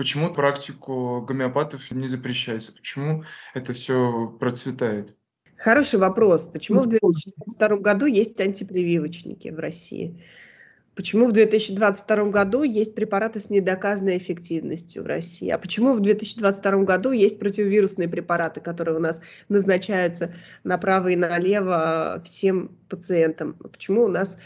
Почему практику гомеопатов не запрещается? Почему это все процветает? Хороший вопрос. Почему в 2022 году есть антипрививочники в России? Почему в 2022 году есть препараты с недоказанной эффективностью в России? А почему в 2022 году есть противовирусные препараты, которые у нас назначаются направо и налево всем пациентам? А почему у нас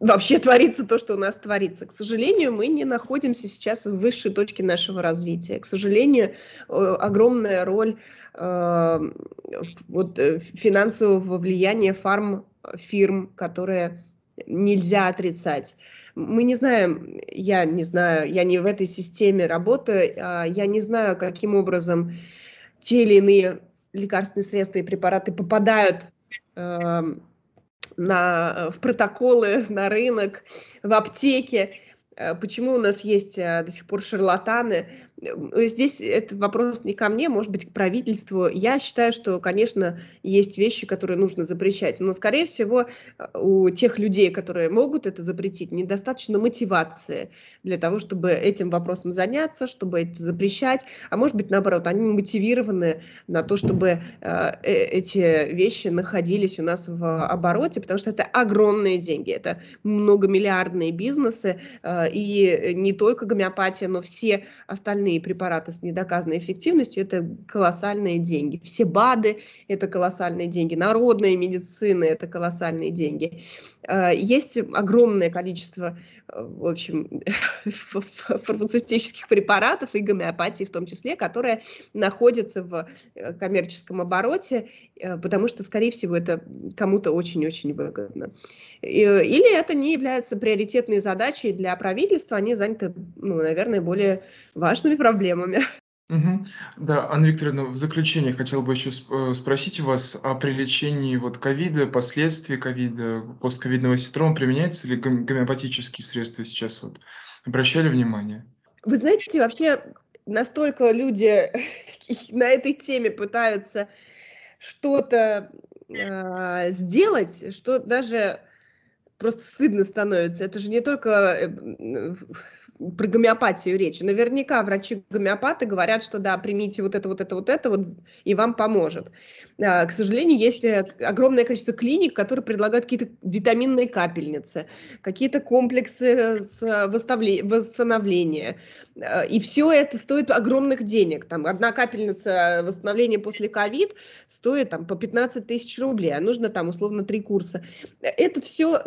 вообще творится то, что у нас творится. К сожалению, мы не находимся сейчас в высшей точке нашего развития. К сожалению, э, огромная роль э, вот, э, финансового влияния фармфирм, которые нельзя отрицать. Мы не знаем, я не знаю, я не в этой системе работаю, а я не знаю, каким образом те или иные лекарственные средства и препараты попадают э, на, в протоколы, на рынок, в аптеке. Э, почему у нас есть э, до сих пор шарлатаны? Э, здесь это вопрос не ко мне, может быть, к правительству. Я считаю, что, конечно, есть вещи, которые нужно запрещать, но, скорее всего, у тех людей, которые могут это запретить, недостаточно мотивации для того, чтобы этим вопросом заняться, чтобы это запрещать, а может быть, наоборот, они мотивированы на то, чтобы э, эти вещи находились у нас в обороте, потому что это огромные деньги, это многомиллиардные бизнесы, э, и не только гомеопатия, но все остальные остальные препараты с недоказанной эффективностью, это колоссальные деньги. Все БАДы – это колоссальные деньги, народная медицина – это колоссальные деньги. Э, есть огромное количество в общем, фармацевтических препаратов и гомеопатии в том числе, которые находятся в э, коммерческом обороте, э, потому что, скорее всего, это кому-то очень-очень выгодно. Или это не является приоритетной задачей для правительства, они заняты, ну, наверное, более важными проблемами. Мгм. Да, Анна Викторовна, в заключение хотел бы еще э, спросить вас о при лечении вот ковида, последствий ковида, постковидного синдрома. Применяются ли гомеопатические средства сейчас? Вот обращали внимание? Вы знаете, вообще настолько люди на этой теме пытаются что-то а, сделать, что даже просто стыдно становится. Это же не только э, про гомеопатию речь. Наверняка врачи-гомеопаты говорят, что да, примите вот это, вот это, вот это, вот, и вам поможет. А, к сожалению, есть э, огромное количество клиник, которые предлагают какие-то витаминные капельницы, какие-то комплексы с восстановления. А, и все это стоит огромных денег. Там одна капельница восстановления после ковид стоит там, по 15 тысяч рублей, а нужно там условно три курса. Это все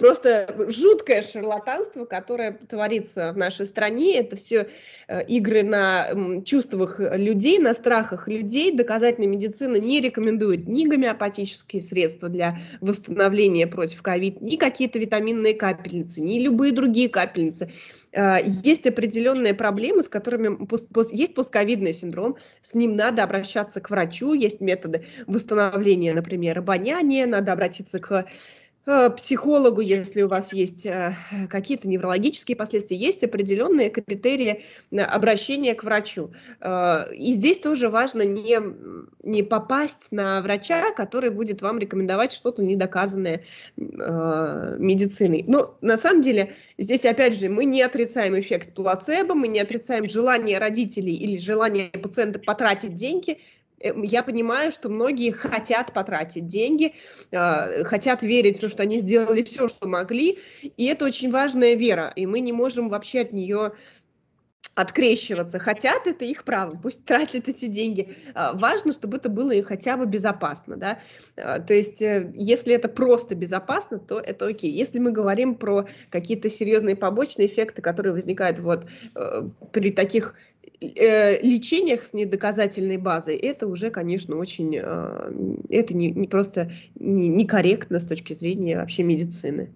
просто жуткое шарлатанство, которое творится в нашей стране. Это все э, игры на чувствах людей, на страхах людей. Доказательная медицина не рекомендует ни гомеопатические средства для восстановления против ковид, ни какие-то витаминные капельницы, ни любые другие капельницы. Э, есть определенные проблемы, с которыми есть постковидный синдром, с ним надо обращаться к врачу, есть методы восстановления, например, обоняния, надо обратиться к психологу, если у вас есть э, какие-то неврологические последствия, есть определенные критерии э, обращения к врачу. И здесь тоже важно не, не попасть на врача, который будет вам рекомендовать что-то недоказанное медициной. Но на самом деле здесь, опять же, мы не отрицаем эффект плацебо, мы не отрицаем желание родителей или желание пациента потратить деньги – я понимаю, что многие хотят потратить деньги, э, хотят верить что они сделали все, что могли, и это очень важная вера, и мы не можем вообще от нее открещиваться. Хотят, это их право, пусть тратят эти деньги. А, важно, чтобы это было и хотя бы безопасно. Да? А, то есть, э, если это просто безопасно, то это окей. Если мы говорим про какие-то серьезные побочные эффекты, которые возникают вот э, при таких э, лечениях с недоказательной базой, это уже, конечно, очень, это не, не просто не, некорректно с точки зрения вообще медицины.